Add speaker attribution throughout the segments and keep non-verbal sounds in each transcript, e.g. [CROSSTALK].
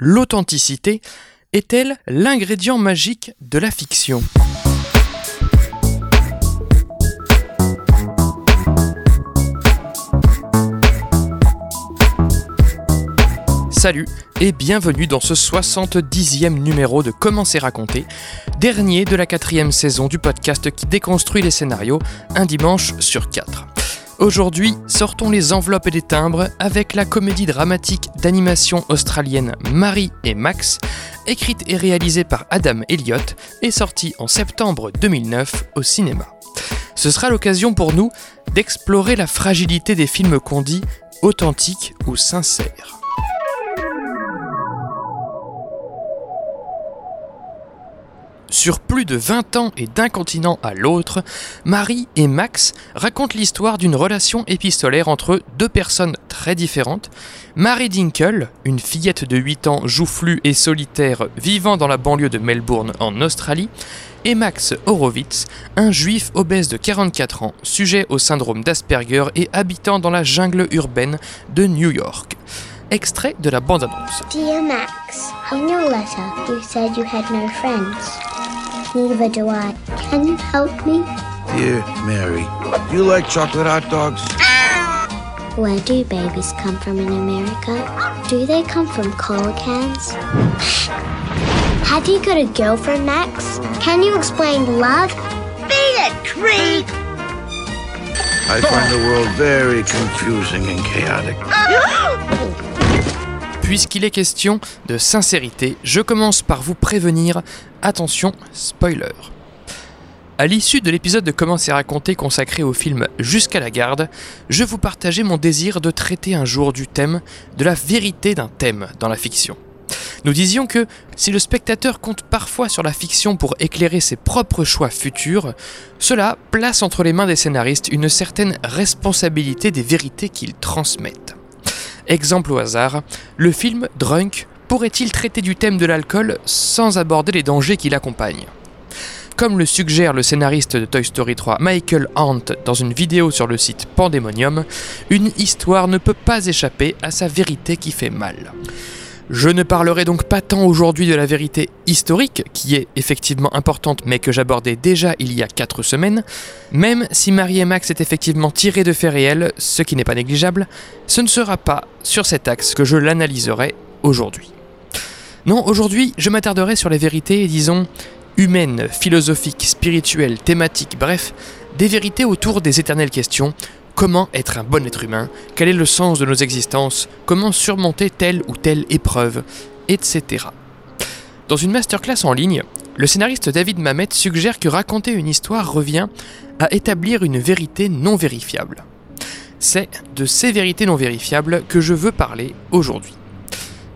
Speaker 1: l'authenticité est-elle l'ingrédient magique de la fiction? Salut et bienvenue dans ce 70e numéro de Comment c'est raconté, dernier de la quatrième saison du podcast qui déconstruit les scénarios un dimanche sur quatre. Aujourd'hui, sortons les enveloppes et les timbres avec la comédie dramatique d'animation australienne Marie et Max, écrite et réalisée par Adam Elliott et sortie en septembre 2009 au cinéma. Ce sera l'occasion pour nous d'explorer la fragilité des films qu'on dit authentiques ou sincères. Sur plus de 20 ans et d'un continent à l'autre, Marie et Max racontent l'histoire d'une relation épistolaire entre deux personnes très différentes. Marie Dinkle, une fillette de 8 ans joufflue et solitaire vivant dans la banlieue de Melbourne en Australie, et Max Horowitz, un juif obèse de 44 ans, sujet au syndrome d'Asperger et habitant dans la jungle urbaine de New York. Extrait de la bande-annonce.
Speaker 2: Dear Max, in your letter you said you had no friends. Neither do I. Can you help me?
Speaker 3: Dear Mary, do you like chocolate hot dogs?
Speaker 2: Where do babies come from in America? Do they come from cola cans? Have you got a girlfriend, Max? Can you explain love? Be a creep!
Speaker 3: I find the world very confusing and chaotic. [GASPS] [LAUGHS]
Speaker 1: Puisqu'il est question de sincérité, je commence par vous prévenir, attention, spoiler. À l'issue de l'épisode de Comment c'est raconté consacré au film Jusqu'à la garde, je vous partageais mon désir de traiter un jour du thème de la vérité d'un thème dans la fiction. Nous disions que si le spectateur compte parfois sur la fiction pour éclairer ses propres choix futurs, cela place entre les mains des scénaristes une certaine responsabilité des vérités qu'ils transmettent. Exemple au hasard, le film Drunk pourrait-il traiter du thème de l'alcool sans aborder les dangers qui l'accompagnent? Comme le suggère le scénariste de Toy Story 3 Michael Hunt dans une vidéo sur le site Pandemonium, une histoire ne peut pas échapper à sa vérité qui fait mal. Je ne parlerai donc pas tant aujourd'hui de la vérité historique, qui est effectivement importante mais que j'abordais déjà il y a 4 semaines, même si Marie et Max est effectivement tiré de faits réels, ce qui n'est pas négligeable, ce ne sera pas sur cet axe que je l'analyserai aujourd'hui. Non, aujourd'hui je m'attarderai sur les vérités, disons, humaines, philosophiques, spirituelles, thématiques, bref, des vérités autour des éternelles questions Comment être un bon être humain? Quel est le sens de nos existences? Comment surmonter telle ou telle épreuve? Etc. Dans une masterclass en ligne, le scénariste David Mamet suggère que raconter une histoire revient à établir une vérité non vérifiable. C'est de ces vérités non vérifiables que je veux parler aujourd'hui.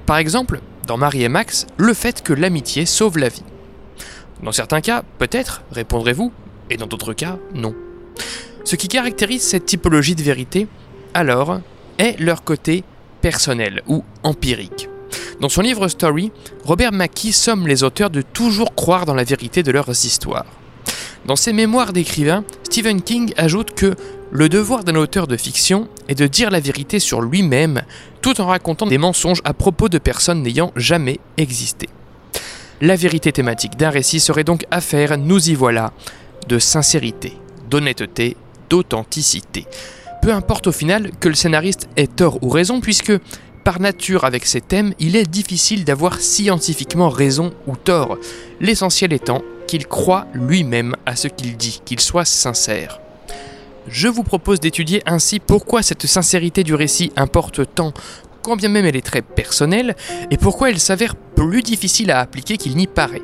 Speaker 1: Par exemple, dans Marie et Max, le fait que l'amitié sauve la vie. Dans certains cas, peut-être, répondrez-vous, et dans d'autres cas, non. Ce qui caractérise cette typologie de vérité, alors, est leur côté personnel ou empirique. Dans son livre Story, Robert Mackie somme les auteurs de toujours croire dans la vérité de leurs histoires. Dans ses mémoires d'écrivain, Stephen King ajoute que le devoir d'un auteur de fiction est de dire la vérité sur lui-même tout en racontant des mensonges à propos de personnes n'ayant jamais existé. La vérité thématique d'un récit serait donc affaire, nous y voilà, de sincérité, d'honnêteté d'authenticité. Peu importe au final que le scénariste ait tort ou raison, puisque par nature avec ces thèmes, il est difficile d'avoir scientifiquement raison ou tort, l'essentiel étant qu'il croit lui-même à ce qu'il dit, qu'il soit sincère. Je vous propose d'étudier ainsi pourquoi cette sincérité du récit importe tant, quand bien même elle est très personnelle, et pourquoi elle s'avère plus difficile à appliquer qu'il n'y paraît.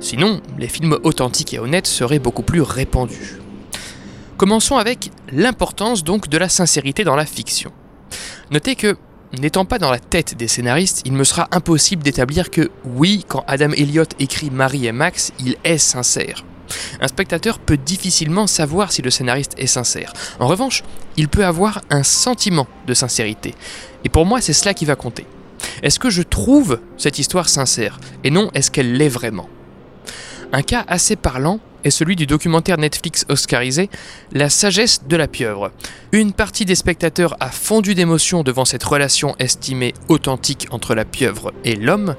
Speaker 1: Sinon, les films authentiques et honnêtes seraient beaucoup plus répandus. Commençons avec l'importance donc de la sincérité dans la fiction. Notez que, n'étant pas dans la tête des scénaristes, il me sera impossible d'établir que oui, quand Adam Elliott écrit Marie et Max, il est sincère. Un spectateur peut difficilement savoir si le scénariste est sincère. En revanche, il peut avoir un sentiment de sincérité. Et pour moi, c'est cela qui va compter. Est-ce que je trouve cette histoire sincère? Et non, est-ce qu'elle l'est vraiment? Un cas assez parlant est celui du documentaire Netflix oscarisé La sagesse de la pieuvre. Une partie des spectateurs a fondu d'émotion devant cette relation estimée authentique entre la pieuvre et l'homme,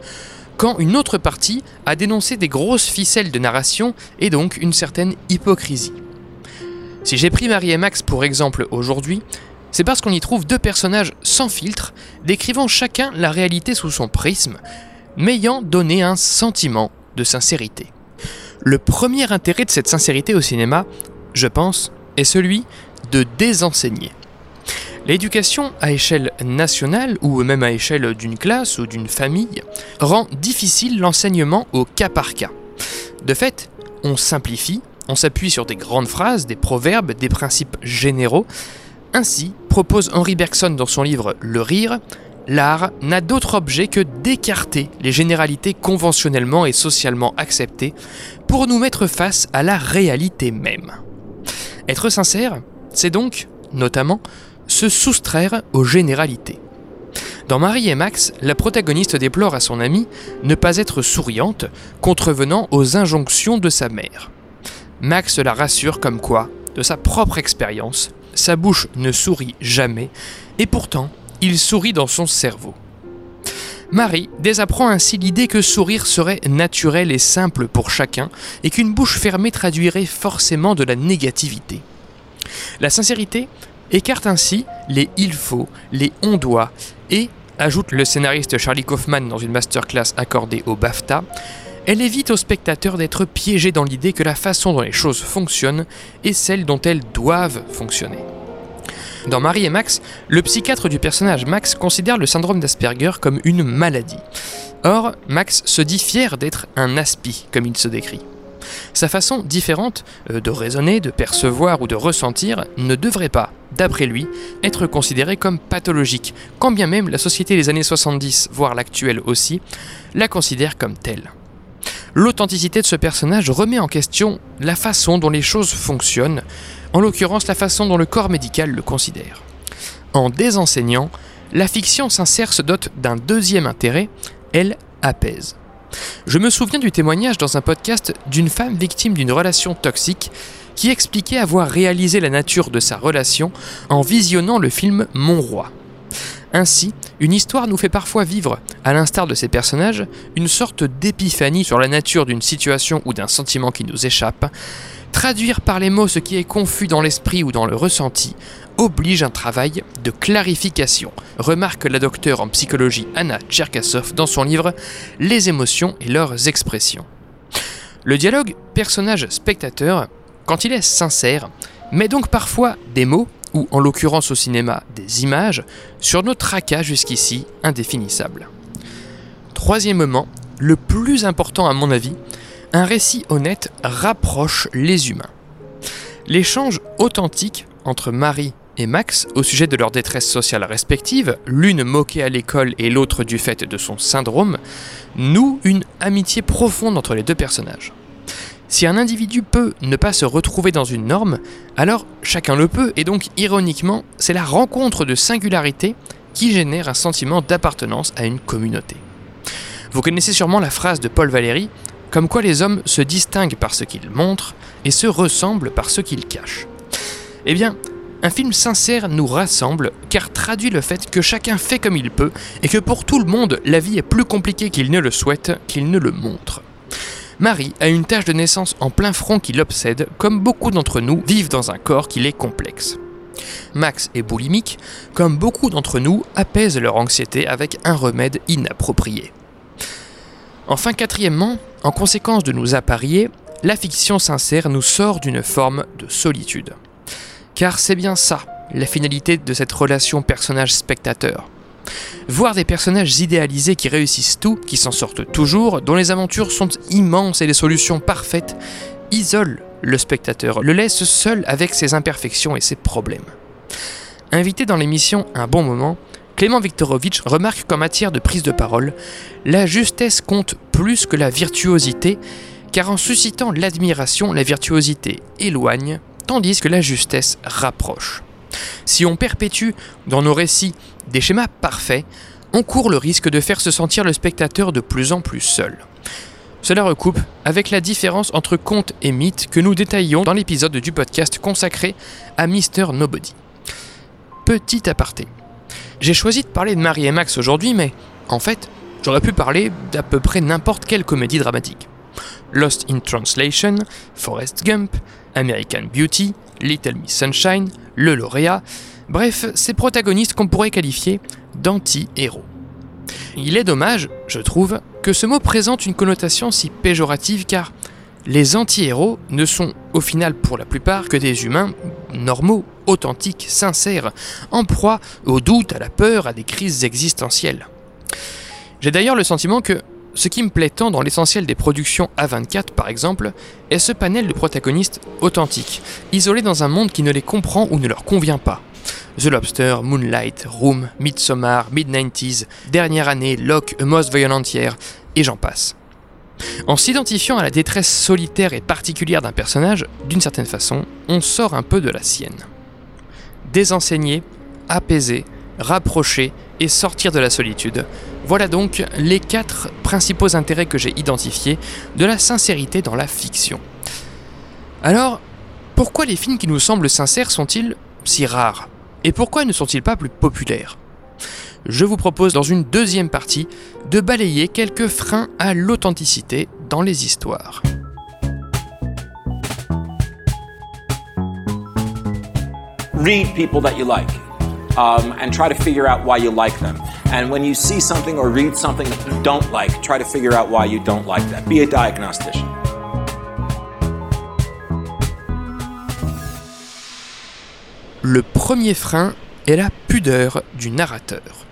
Speaker 1: quand une autre partie a dénoncé des grosses ficelles de narration et donc une certaine hypocrisie. Si j'ai pris Marie et Max pour exemple aujourd'hui, c'est parce qu'on y trouve deux personnages sans filtre, décrivant chacun la réalité sous son prisme, m'ayant donné un sentiment de sincérité. Le premier intérêt de cette sincérité au cinéma, je pense, est celui de désenseigner. L'éducation à échelle nationale ou même à échelle d'une classe ou d'une famille rend difficile l'enseignement au cas par cas. De fait, on simplifie, on s'appuie sur des grandes phrases, des proverbes, des principes généraux. Ainsi, propose Henri Bergson dans son livre Le rire, l'art n'a d'autre objet que d'écarter les généralités conventionnellement et socialement acceptées pour nous mettre face à la réalité même. Être sincère, c'est donc, notamment, se soustraire aux généralités. Dans Marie et Max, la protagoniste déplore à son amie ne pas être souriante, contrevenant aux injonctions de sa mère. Max la rassure comme quoi, de sa propre expérience, sa bouche ne sourit jamais, et pourtant, il sourit dans son cerveau. Marie désapprend ainsi l'idée que sourire serait naturel et simple pour chacun, et qu'une bouche fermée traduirait forcément de la négativité. La sincérité écarte ainsi les il faut, les on doit, et, ajoute le scénariste Charlie Kaufman dans une masterclass accordée au BAFTA, elle évite aux spectateurs d'être piégés dans l'idée que la façon dont les choses fonctionnent est celle dont elles doivent fonctionner. Dans Marie et Max, le psychiatre du personnage Max considère le syndrome d'Asperger comme une maladie. Or, Max se dit fier d'être un aspi, comme il se décrit. Sa façon différente euh, de raisonner, de percevoir ou de ressentir ne devrait pas, d'après lui, être considérée comme pathologique, quand bien même la société des années 70, voire l'actuelle aussi, la considère comme telle. L'authenticité de ce personnage remet en question la façon dont les choses fonctionnent, en l'occurrence la façon dont le corps médical le considère. En désenseignant, la fiction sincère se dote d'un deuxième intérêt, elle apaise. Je me souviens du témoignage dans un podcast d'une femme victime d'une relation toxique qui expliquait avoir réalisé la nature de sa relation en visionnant le film Mon Roi. Ainsi, une histoire nous fait parfois vivre, à l'instar de ces personnages, une sorte d'épiphanie sur la nature d'une situation ou d'un sentiment qui nous échappe. Traduire par les mots ce qui est confus dans l'esprit ou dans le ressenti oblige un travail de clarification, remarque la docteure en psychologie Anna Tcherkassov dans son livre Les émotions et leurs expressions. Le dialogue personnage-spectateur, quand il est sincère, met donc parfois des mots ou en l'occurrence au cinéma des images, sur nos tracas jusqu'ici indéfinissables. Troisièmement, le plus important à mon avis, un récit honnête rapproche les humains. L'échange authentique entre Marie et Max au sujet de leur détresse sociale respective, l'une moquée à l'école et l'autre du fait de son syndrome, noue une amitié profonde entre les deux personnages. Si un individu peut ne pas se retrouver dans une norme, alors chacun le peut, et donc ironiquement, c'est la rencontre de singularité qui génère un sentiment d'appartenance à une communauté. Vous connaissez sûrement la phrase de Paul Valéry, comme quoi les hommes se distinguent par ce qu'ils montrent et se ressemblent par ce qu'ils cachent. Eh bien, un film sincère nous rassemble car traduit le fait que chacun fait comme il peut et que pour tout le monde, la vie est plus compliquée qu'il ne le souhaite, qu'il ne le montre. Marie a une tache de naissance en plein front qui l'obsède, comme beaucoup d'entre nous vivent dans un corps qui est complexe. Max est boulimique, comme beaucoup d'entre nous apaisent leur anxiété avec un remède inapproprié. Enfin, quatrièmement, en conséquence de nous apparier, la fiction sincère nous sort d'une forme de solitude. Car c'est bien ça, la finalité de cette relation personnage-spectateur. Voir des personnages idéalisés qui réussissent tout, qui s'en sortent toujours, dont les aventures sont immenses et les solutions parfaites, isole le spectateur, le laisse seul avec ses imperfections et ses problèmes. Invité dans l'émission Un bon moment, Clément Viktorovitch remarque qu'en matière de prise de parole, la justesse compte plus que la virtuosité, car en suscitant l'admiration, la virtuosité éloigne, tandis que la justesse rapproche. Si on perpétue dans nos récits des schémas parfaits, on court le risque de faire se sentir le spectateur de plus en plus seul. Cela recoupe avec la différence entre conte et mythe que nous détaillons dans l'épisode du podcast consacré à Mr. Nobody. Petit aparté. J'ai choisi de parler de Marie et Max aujourd'hui, mais en fait, j'aurais pu parler d'à peu près n'importe quelle comédie dramatique. Lost in Translation, Forrest Gump, American Beauty, Little Miss Sunshine, Le Lauréat, bref, ces protagonistes qu'on pourrait qualifier d'anti-héros. Il est dommage, je trouve, que ce mot présente une connotation si péjorative car les anti-héros ne sont au final pour la plupart que des humains normaux, authentiques, sincères, en proie au doute, à la peur, à des crises existentielles. J'ai d'ailleurs le sentiment que ce qui me plaît tant dans l'essentiel des productions A24 par exemple, est ce panel de protagonistes authentiques, isolés dans un monde qui ne les comprend ou ne leur convient pas. The Lobster, Moonlight, Room, Midsommar, Mid-90s, Dernière année, Locke, A Most Violent et j'en passe. En s'identifiant à la détresse solitaire et particulière d'un personnage, d'une certaine façon, on sort un peu de la sienne. Désenseigner, apaiser, rapprocher et sortir de la solitude, voilà donc les quatre principaux intérêts que j'ai identifiés de la sincérité dans la fiction. Alors, pourquoi les films qui nous semblent sincères sont-ils si rares? Et pourquoi ne sont-ils pas plus populaires? Je vous propose dans une deuxième partie de balayer quelques freins à l'authenticité dans les histoires.
Speaker 4: Read people that you like um, and try to figure out why you like them. And when you see something or read something that you don't like, try to figure out why you don't like that. Be a diagnostician.
Speaker 1: Le premier frein est la pudeur du narrateur.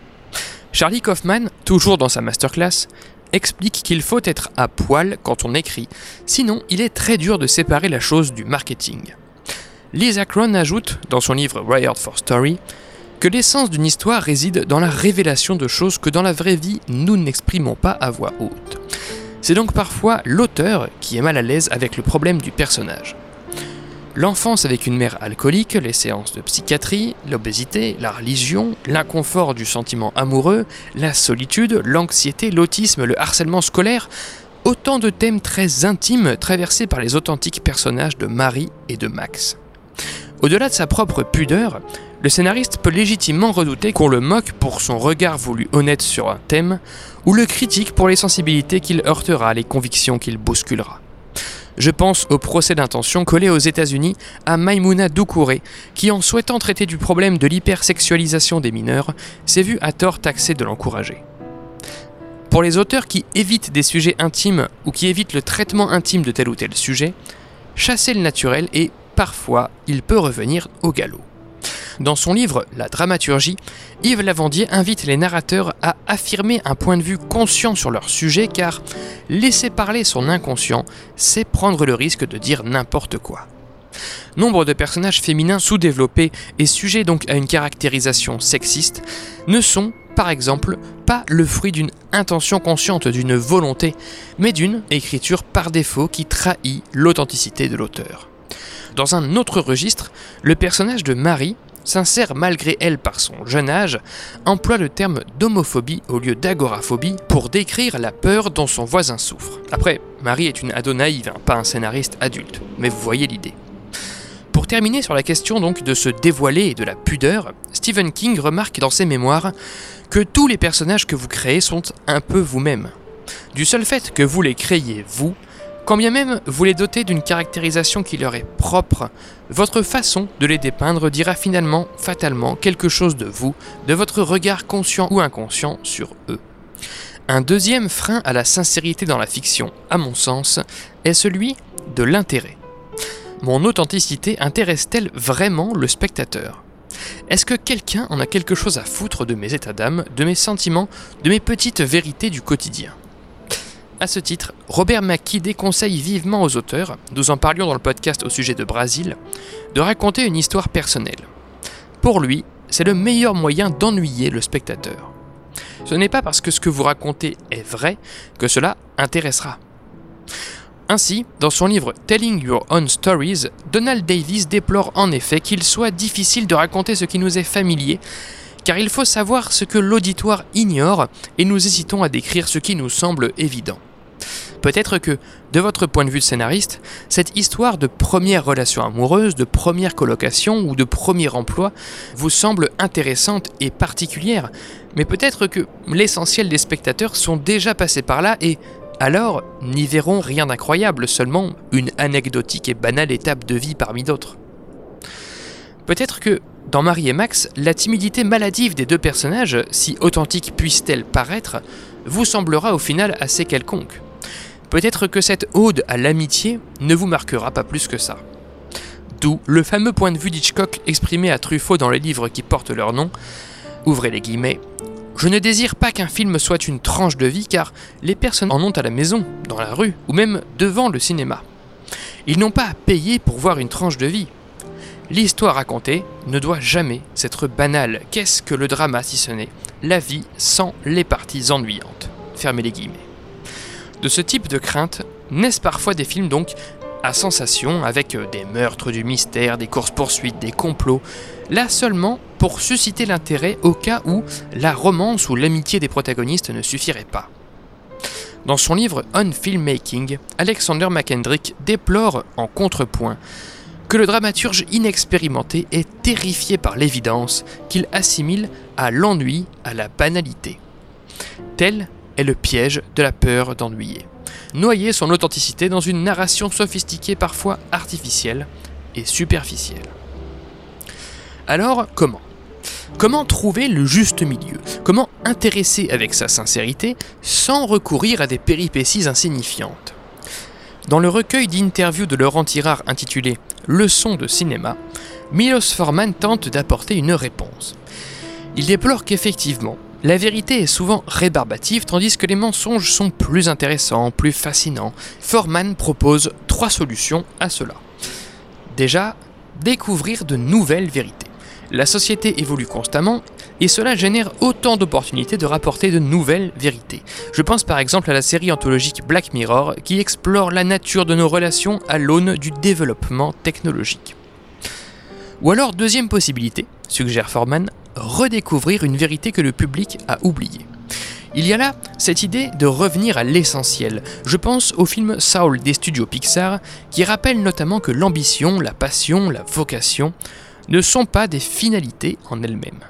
Speaker 1: Charlie Kaufman, toujours dans sa masterclass, explique qu'il faut être à poil quand on écrit, sinon il est très dur de séparer la chose du marketing. Lisa Cron ajoute, dans son livre Wired for Story, que l'essence d'une histoire réside dans la révélation de choses que dans la vraie vie nous n'exprimons pas à voix haute. C'est donc parfois l'auteur qui est mal à l'aise avec le problème du personnage. L'enfance avec une mère alcoolique, les séances de psychiatrie, l'obésité, la religion, l'inconfort du sentiment amoureux, la solitude, l'anxiété, l'autisme, le harcèlement scolaire, autant de thèmes très intimes traversés par les authentiques personnages de Marie et de Max. Au-delà de sa propre pudeur, le scénariste peut légitimement redouter qu'on le moque pour son regard voulu honnête sur un thème, ou le critique pour les sensibilités qu'il heurtera, les convictions qu'il bousculera. Je pense au procès d'intention collé aux États-Unis à Maimouna Doucouré, qui, en souhaitant traiter du problème de l'hypersexualisation des mineurs, s'est vu à tort taxé de l'encourager. Pour les auteurs qui évitent des sujets intimes ou qui évitent le traitement intime de tel ou tel sujet, chasser le naturel et, parfois, il peut revenir au galop. Dans son livre La dramaturgie, Yves Lavandier invite les narrateurs à affirmer un point de vue conscient sur leur sujet car laisser parler son inconscient, c'est prendre le risque de dire n'importe quoi. Nombre de personnages féminins sous-développés et sujets donc à une caractérisation sexiste ne sont, par exemple, pas le fruit d'une intention consciente, d'une volonté, mais d'une écriture par défaut qui trahit l'authenticité de l'auteur. Dans un autre registre, le personnage de Marie sincère malgré elle par son jeune âge, emploie le terme d'homophobie au lieu d'agoraphobie pour décrire la peur dont son voisin souffre. Après, Marie est une ado naïve, hein, pas un scénariste adulte, mais vous voyez l'idée. Pour terminer sur la question donc de se dévoiler et de la pudeur, Stephen King remarque dans ses mémoires que tous les personnages que vous créez sont un peu vous-même. Du seul fait que vous les créiez vous, quand bien même vous les dotez d'une caractérisation qui leur est propre, votre façon de les dépeindre dira finalement, fatalement, quelque chose de vous, de votre regard conscient ou inconscient sur eux. Un deuxième frein à la sincérité dans la fiction, à mon sens, est celui de l'intérêt. Mon authenticité intéresse-t-elle vraiment le spectateur? Est-ce que quelqu'un en a quelque chose à foutre de mes états d'âme, de mes sentiments, de mes petites vérités du quotidien? À ce titre, Robert McKee déconseille vivement aux auteurs, nous en parlions dans le podcast au sujet de Brésil, de raconter une histoire personnelle. Pour lui, c'est le meilleur moyen d'ennuyer le spectateur. Ce n'est pas parce que ce que vous racontez est vrai que cela intéressera. Ainsi, dans son livre Telling Your Own Stories, Donald Davis déplore en effet qu'il soit difficile de raconter ce qui nous est familier, car il faut savoir ce que l'auditoire ignore et nous hésitons à décrire ce qui nous semble évident. Peut-être que, de votre point de vue de scénariste, cette histoire de première relation amoureuse, de première colocation ou de premier emploi vous semble intéressante et particulière, mais peut-être que l'essentiel des spectateurs sont déjà passés par là et alors n'y verront rien d'incroyable, seulement une anecdotique et banale étape de vie parmi d'autres. Peut-être que, dans Marie et Max, la timidité maladive des deux personnages, si authentique puisse-t-elle paraître, vous semblera au final assez quelconque. Peut-être que cette ode à l'amitié ne vous marquera pas plus que ça. D'où le fameux point de vue d'Hitchcock exprimé à Truffaut dans les livres qui portent leur nom. Ouvrez les guillemets. Je ne désire pas qu'un film soit une tranche de vie car les personnes en ont à la maison, dans la rue ou même devant le cinéma. Ils n'ont pas à payer pour voir une tranche de vie. L'histoire racontée ne doit jamais être banale. Qu'est-ce que le drama si ce n'est la vie sans les parties ennuyantes? Fermez les guillemets. De ce type de crainte naissent parfois des films donc à sensation avec euh, des meurtres, du mystère, des courses-poursuites, des complots, là seulement pour susciter l'intérêt au cas où la romance ou l'amitié des protagonistes ne suffirait pas. Dans son livre On Filmmaking, Alexander McKendrick déplore en contrepoint que le dramaturge inexpérimenté est terrifié par l'évidence qu'il assimile à l'ennui, à la banalité. Tel le piège de la peur d'ennuyer. Noyer son authenticité dans une narration sophistiquée parfois artificielle et superficielle. Alors, comment? Comment trouver le juste milieu? Comment intéresser avec sa sincérité sans recourir à des péripéties insignifiantes? Dans le recueil d'interviews de Laurent Tirard intitulé Leçons de cinéma, Milos Forman tente d'apporter une réponse. Il déplore qu'effectivement, la vérité est souvent rébarbative tandis que les mensonges sont plus intéressants, plus fascinants. Forman propose trois solutions à cela. Déjà, découvrir de nouvelles vérités. La société évolue constamment et cela génère autant d'opportunités de rapporter de nouvelles vérités. Je pense par exemple à la série anthologique Black Mirror qui explore la nature de nos relations à l'aune du développement technologique. Ou alors, deuxième possibilité, suggère Forman, redécouvrir une vérité que le public a oubliée. Il y a là cette idée de revenir à l'essentiel. Je pense au film Saul des studios Pixar, qui rappelle notamment que l'ambition, la passion, la vocation ne sont pas des finalités en elles-mêmes.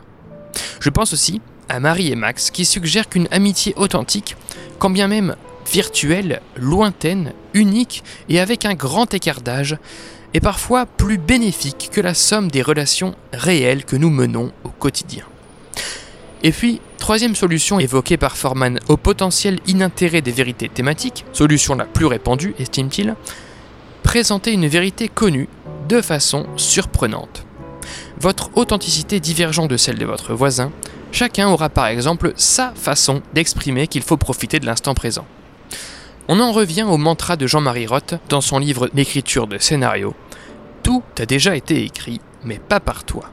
Speaker 1: Je pense aussi à Marie et Max, qui suggèrent qu'une amitié authentique, quand bien même virtuelle, lointaine, unique et avec un grand écart d'âge, est parfois plus bénéfique que la somme des relations réelles que nous menons au quotidien. Et puis, troisième solution évoquée par Forman au potentiel inintérêt des vérités thématiques, solution la plus répandue, estime-t-il, présenter une vérité connue de façon surprenante. Votre authenticité divergeant de celle de votre voisin, chacun aura par exemple sa façon d'exprimer qu'il faut profiter de l'instant présent. On en revient au mantra de Jean-Marie Roth dans son livre d'écriture de scénario. Tout a déjà été écrit, mais pas par toi.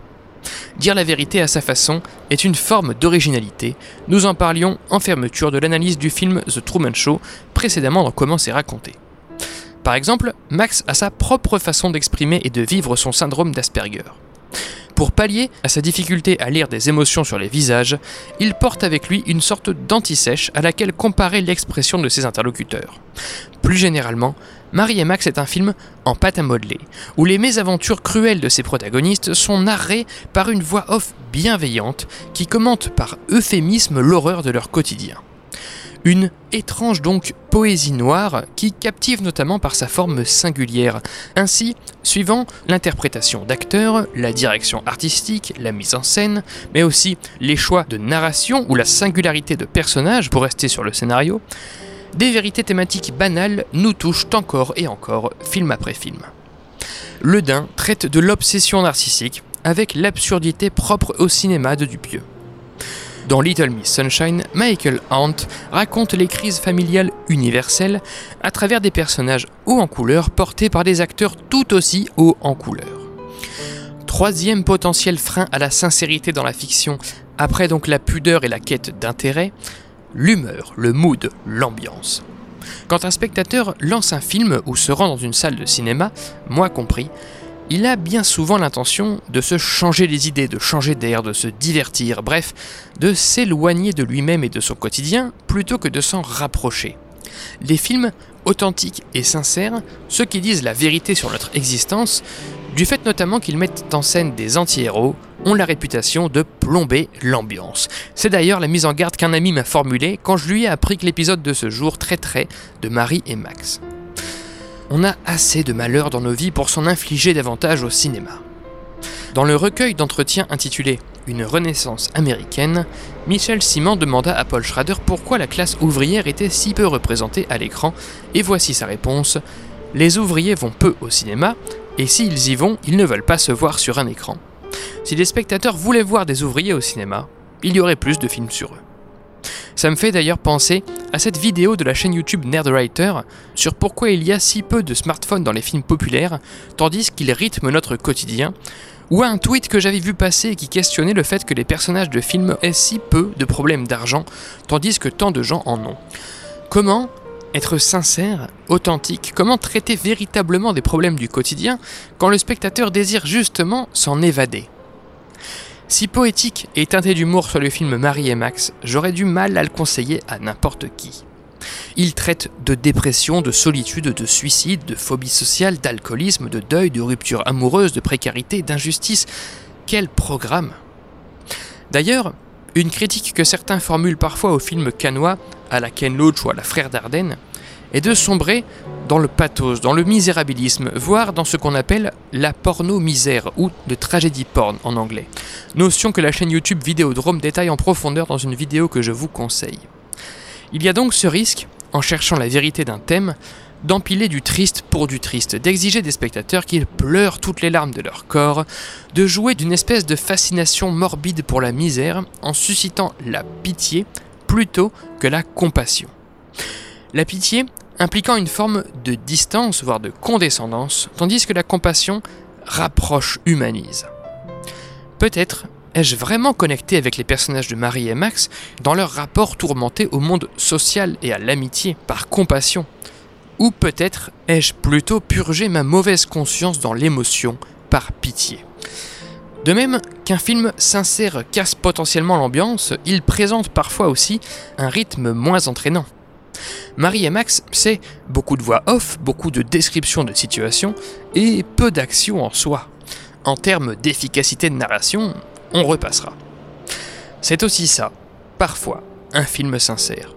Speaker 1: Dire la vérité à sa façon est une forme d'originalité. Nous en parlions en fermeture de l'analyse du film The Truman Show, précédemment dans Comment c'est raconté. Par exemple, Max a sa propre façon d'exprimer et de vivre son syndrome d'Asperger. Pour pallier à sa difficulté à lire des émotions sur les visages, il porte avec lui une sorte d'antisèche à laquelle comparer l'expression de ses interlocuteurs. Plus généralement, Marie et Max est un film en pâte à modeler, où les mésaventures cruelles de ses protagonistes sont narrées par une voix off bienveillante qui commente par euphémisme l'horreur de leur quotidien. Une étrange donc poésie noire qui captive notamment par sa forme singulière. Ainsi, suivant l'interprétation d'acteurs, la direction artistique, la mise en scène, mais aussi les choix de narration ou la singularité de personnages pour rester sur le scénario, des vérités thématiques banales nous touchent encore et encore, film après film. Le Dain traite de l'obsession narcissique avec l'absurdité propre au cinéma de Dupieux. Dans Little Miss Sunshine, Michael Hunt raconte les crises familiales universelles à travers des personnages hauts en couleur portés par des acteurs tout aussi hauts en couleur. Troisième potentiel frein à la sincérité dans la fiction, après donc la pudeur et la quête d'intérêt, l'humeur, le mood, l'ambiance. Quand un spectateur lance un film ou se rend dans une salle de cinéma, moi compris, il a bien souvent l'intention de se changer les idées, de changer d'air, de se divertir, bref, de s'éloigner de lui-même et de son quotidien plutôt que de s'en rapprocher. Les films authentiques et sincères, ceux qui disent la vérité sur notre existence, du fait notamment qu'ils mettent en scène des anti-héros, ont la réputation de plomber l'ambiance. C'est d'ailleurs la mise en garde qu'un ami m'a formulée quand je lui ai appris que l'épisode de ce jour traiterait de Marie et Max. On a assez de malheurs dans nos vies pour s'en infliger davantage au cinéma. Dans le recueil d'entretiens intitulé Une renaissance américaine, Michel Simon demanda à Paul Schrader pourquoi la classe ouvrière était si peu représentée à l'écran, et voici sa réponse Les ouvriers vont peu au cinéma, et s'ils y vont, ils ne veulent pas se voir sur un écran. Si les spectateurs voulaient voir des ouvriers au cinéma, il y aurait plus de films sur eux. Ça me fait d'ailleurs penser à cette vidéo de la chaîne YouTube Nerdwriter sur pourquoi il y a si peu de smartphones dans les films populaires, tandis qu'ils rythment notre quotidien, ou à un tweet que j'avais vu passer qui questionnait le fait que les personnages de films aient si peu de problèmes d'argent, tandis que tant de gens en ont. Comment être sincère, authentique, comment traiter véritablement des problèmes du quotidien quand le spectateur désire justement s'en évader? Si poétique et teinté d'humour sur le film Marie et Max, j'aurais du mal à le conseiller à n'importe qui. Il traite de dépression, de solitude, de suicide, de phobie sociale, d'alcoolisme, de deuil, de rupture amoureuse, de précarité, d'injustice. Quel programme D'ailleurs, une critique que certains formulent parfois au film canois, à la Ken Loach ou à la Frère d'Ardenne, est de sombrer dans le pathos, dans le misérabilisme, voire dans ce qu'on appelle la porno-misère ou de tragédie porn en anglais. Notion que la chaîne YouTube Vidéodrome détaille en profondeur dans une vidéo que je vous conseille. Il y a donc ce risque, en cherchant la vérité d'un thème, d'empiler du triste pour du triste, d'exiger des spectateurs qu'ils pleurent toutes les larmes de leur corps, de jouer d'une espèce de fascination morbide pour la misère en suscitant la pitié plutôt que la compassion. La pitié impliquant une forme de distance, voire de condescendance, tandis que la compassion rapproche, humanise. Peut-être ai-je vraiment connecté avec les personnages de Marie et Max dans leur rapport tourmenté au monde social et à l'amitié, par compassion Ou peut-être ai-je plutôt purgé ma mauvaise conscience dans l'émotion, par pitié de même qu'un film sincère casse potentiellement l'ambiance, il présente parfois aussi un rythme moins entraînant. Marie et Max, c'est beaucoup de voix off, beaucoup de descriptions de situations et peu d'action en soi. En termes d'efficacité de narration, on repassera. C'est aussi ça, parfois, un film sincère.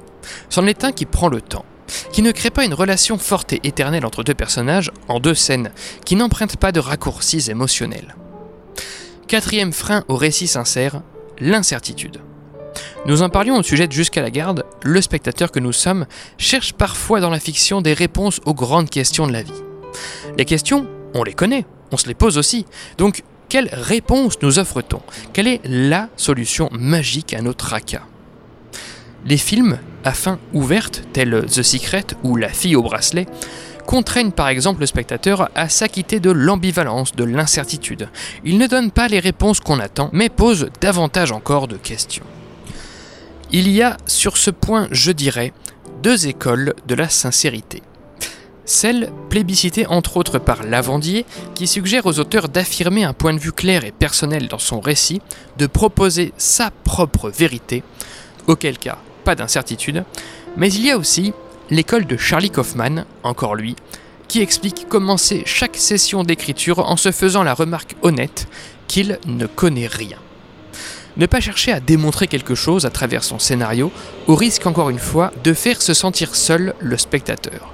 Speaker 1: C'en est un qui prend le temps, qui ne crée pas une relation forte et éternelle entre deux personnages en deux scènes, qui n'emprunte pas de raccourcis émotionnels. Quatrième frein au récit sincère, l'incertitude. Nous en parlions au sujet de Jusqu'à la garde, le spectateur que nous sommes cherche parfois dans la fiction des réponses aux grandes questions de la vie. Les questions, on les connaît, on se les pose aussi. Donc, quelle réponse nous offre-t-on? Quelle est LA solution magique à notre tracas Les films à fin ouverte, tels The Secret ou La fille au bracelet, contraignent par exemple le spectateur à s'acquitter de l'ambivalence, de l'incertitude. Ils ne donnent pas les réponses qu'on attend, mais posent davantage encore de questions. Il y a sur ce point, je dirais, deux écoles de la sincérité. Celle, plébiscitée entre autres par Lavandier, qui suggère aux auteurs d'affirmer un point de vue clair et personnel dans son récit, de proposer sa propre vérité, auquel cas pas d'incertitude, mais il y a aussi l'école de Charlie Kaufman, encore lui, qui explique commencer chaque session d'écriture en se faisant la remarque honnête qu'il ne connaît rien. Ne pas chercher à démontrer quelque chose à travers son scénario, au risque encore une fois de faire se sentir seul le spectateur.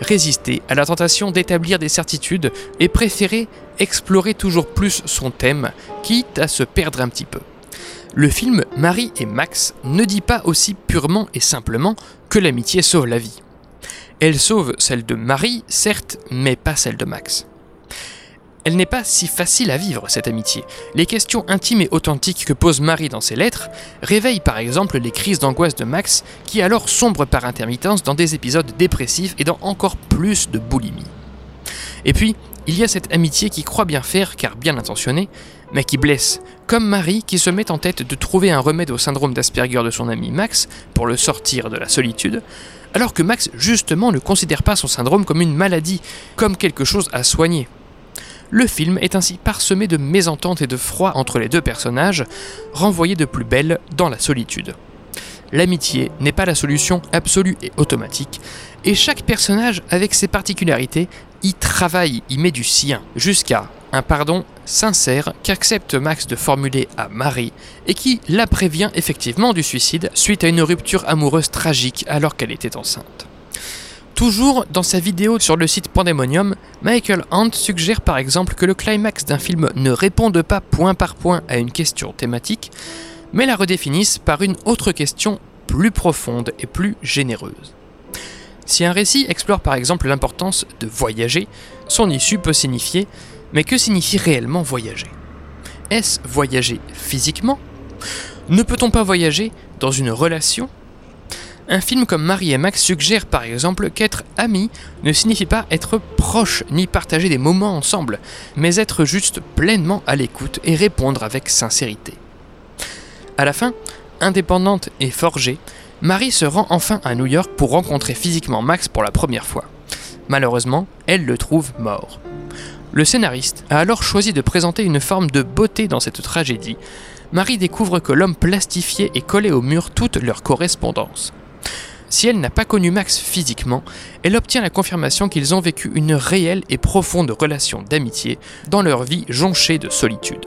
Speaker 1: Résister à la tentation d'établir des certitudes et préférer explorer toujours plus son thème, quitte à se perdre un petit peu. Le film Marie et Max ne dit pas aussi purement et simplement que l'amitié sauve la vie. Elle sauve celle de Marie, certes, mais pas celle de Max. Elle n'est pas si facile à vivre, cette amitié. Les questions intimes et authentiques que pose Marie dans ses lettres réveillent par exemple les crises d'angoisse de Max, qui alors sombre par intermittence dans des épisodes dépressifs et dans encore plus de boulimie. Et puis, il y a cette amitié qui croit bien faire, car bien intentionnée, mais qui blesse, comme Marie qui se met en tête de trouver un remède au syndrome d'Asperger de son ami Max pour le sortir de la solitude, alors que Max justement ne considère pas son syndrome comme une maladie, comme quelque chose à soigner. Le film est ainsi parsemé de mésententes et de froid entre les deux personnages, renvoyés de plus belle dans la solitude. l'amitié n'est pas la solution absolue et automatique, et chaque personnage, avec ses particularités, y travaille, y met du sien, jusqu'à un pardon sincère qu'accepte Max de formuler à Marie et qui la prévient effectivement du suicide suite à une rupture amoureuse tragique alors qu'elle était enceinte. Toujours dans sa vidéo sur le site Pandemonium, Michael Hunt suggère par exemple que le climax d'un film ne réponde pas point par point à une question thématique, mais la redéfinisse par une autre question plus profonde et plus généreuse. Si un récit explore par exemple l'importance de voyager, son issue peut signifier mais que signifie réellement voyager? Est-ce voyager physiquement? Ne peut-on pas voyager dans une relation un film comme Marie et Max suggère par exemple qu'être ami ne signifie pas être proche ni partager des moments ensemble, mais être juste pleinement à l'écoute et répondre avec sincérité. À la fin, indépendante et forgée, Marie se rend enfin à New York pour rencontrer physiquement Max pour la première fois. Malheureusement, elle le trouve mort. Le scénariste a alors choisi de présenter une forme de beauté dans cette tragédie. Marie découvre que l'homme plastifié et collé au mur toute leur correspondance. Si elle n'a pas connu Max physiquement, elle obtient la confirmation qu'ils ont vécu une réelle et profonde relation d'amitié dans leur vie jonchée de solitude.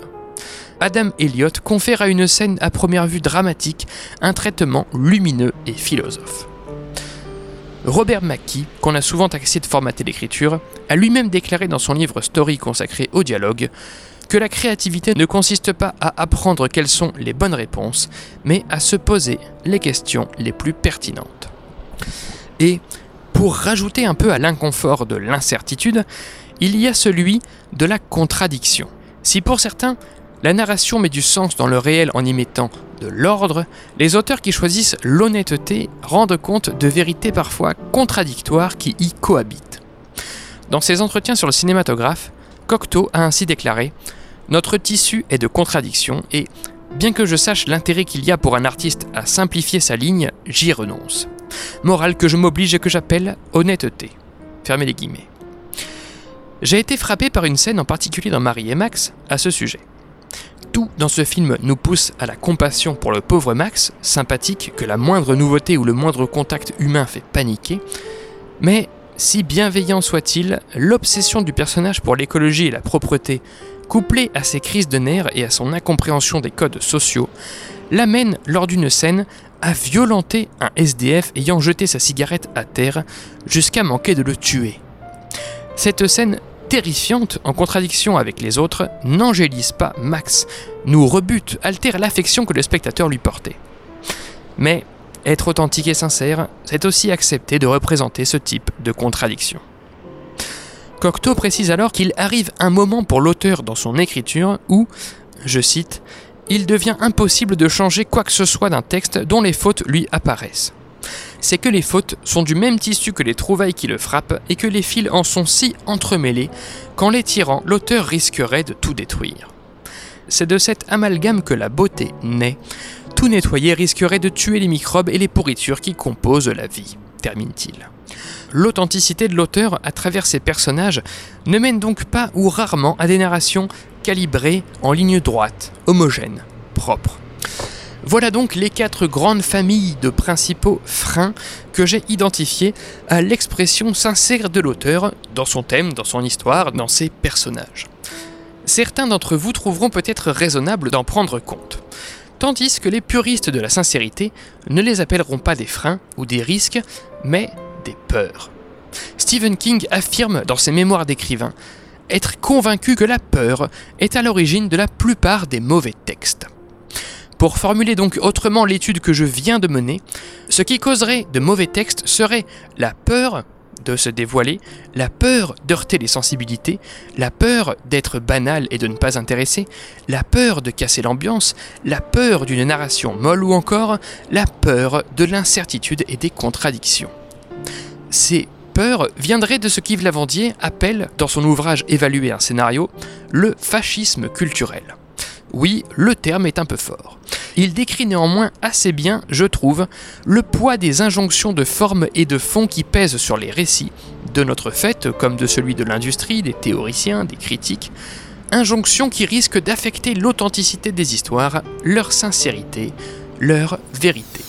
Speaker 1: Adam Elliott confère à une scène à première vue dramatique un traitement lumineux et philosophe. Robert McKee, qu'on a souvent taxé de formater l'écriture, a lui-même déclaré dans son livre Story consacré au dialogue que la créativité ne consiste pas à apprendre quelles sont les bonnes réponses, mais à se poser les questions les plus pertinentes. Et pour rajouter un peu à l'inconfort de l'incertitude, il y a celui de la contradiction. Si pour certains, la narration met du sens dans le réel en y mettant de l'ordre, les auteurs qui choisissent l'honnêteté rendent compte de vérités parfois contradictoires qui y cohabitent. Dans ses entretiens sur le cinématographe, Cocteau a ainsi déclaré Notre tissu est de contradictions et, bien que je sache l'intérêt qu'il y a pour un artiste à simplifier sa ligne, j'y renonce. Morale que je m'oblige et que j'appelle honnêteté. Fermez les guillemets. J'ai été frappé par une scène en particulier dans Marie et Max à ce sujet. Tout dans ce film nous pousse à la compassion pour le pauvre Max, sympathique que la moindre nouveauté ou le moindre contact humain fait paniquer, mais si bienveillant soit-il, l'obsession du personnage pour l'écologie et la propreté, couplée à ses crises de nerfs et à son incompréhension des codes sociaux, l'amène lors d'une scène à violenter un SDF ayant jeté sa cigarette à terre jusqu'à manquer de le tuer. Cette scène terrifiante, en contradiction avec les autres, n'angélise pas Max, nous rebute, altère l'affection que le spectateur lui portait. Mais être authentique et sincère, c'est aussi accepter de représenter ce type de contradiction. Cocteau précise alors qu'il arrive un moment pour l'auteur dans son écriture où, je cite, il devient impossible de changer quoi que ce soit d'un texte dont les fautes lui apparaissent c'est que les fautes sont du même tissu que les trouvailles qui le frappent et que les fils en sont si entremêlés qu'en les tirant, l'auteur risquerait de tout détruire. C'est de cet amalgame que la beauté naît. Tout nettoyer risquerait de tuer les microbes et les pourritures qui composent la vie, termine-t-il. L'authenticité de l'auteur à travers ses personnages ne mène donc pas ou rarement à des narrations calibrées en ligne droite, homogènes, propres. Voilà donc les quatre grandes familles de principaux freins que j'ai identifiés à l'expression sincère de l'auteur, dans son thème, dans son histoire, dans ses personnages. Certains d'entre vous trouveront peut-être raisonnable d'en prendre compte, tandis que les puristes de la sincérité ne les appelleront pas des freins ou des risques, mais des peurs. Stephen King affirme dans ses mémoires d'écrivain être convaincu que la peur est à l'origine de la plupart des mauvais textes. Pour formuler donc autrement l'étude que je viens de mener, ce qui causerait de mauvais textes serait la peur de se dévoiler, la peur d'heurter les sensibilités, la peur d'être banal et de ne pas intéresser, la peur de casser l'ambiance, la peur d'une narration molle ou encore la peur de l'incertitude et des contradictions. Ces peurs viendraient de ce qu'Yves Lavandier appelle, dans son ouvrage Évaluer un scénario, le fascisme culturel. Oui, le terme est un peu fort. Il décrit néanmoins assez bien, je trouve, le poids des injonctions de forme et de fond qui pèsent sur les récits, de notre fait comme de celui de l'industrie, des théoriciens, des critiques, injonctions qui risquent d'affecter l'authenticité des histoires, leur sincérité, leur vérité.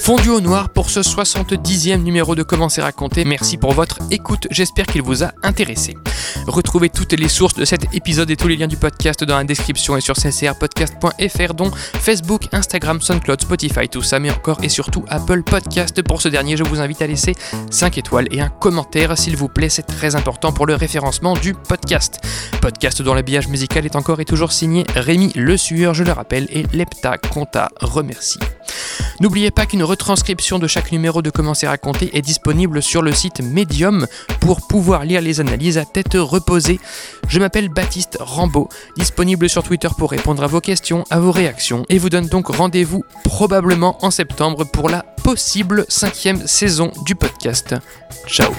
Speaker 1: Fondu au noir pour ce 70e numéro de Comment c'est raconté. Merci pour votre écoute, j'espère qu'il vous a intéressé. Retrouvez toutes les sources de cet épisode et tous les liens du podcast dans la description et sur ccrpodcast.fr dont Facebook, Instagram, SoundCloud, Spotify, tout ça, mais encore et surtout Apple Podcast. Pour ce dernier, je vous invite à laisser 5 étoiles et un commentaire s'il vous plaît, c'est très important pour le référencement du podcast. Podcast dont l'habillage musical est encore et toujours signé Rémi Le Sueur, je le rappelle, et Lepta Conta remercie. N'oubliez pas qu'une retranscription de chaque numéro de Comment c'est raconté est disponible sur le site Medium pour pouvoir lire les analyses à tête reposée. Je m'appelle Baptiste Rambaud, disponible sur Twitter pour répondre à vos questions, à vos réactions, et vous donne donc rendez-vous probablement en septembre pour la possible cinquième saison du podcast. Ciao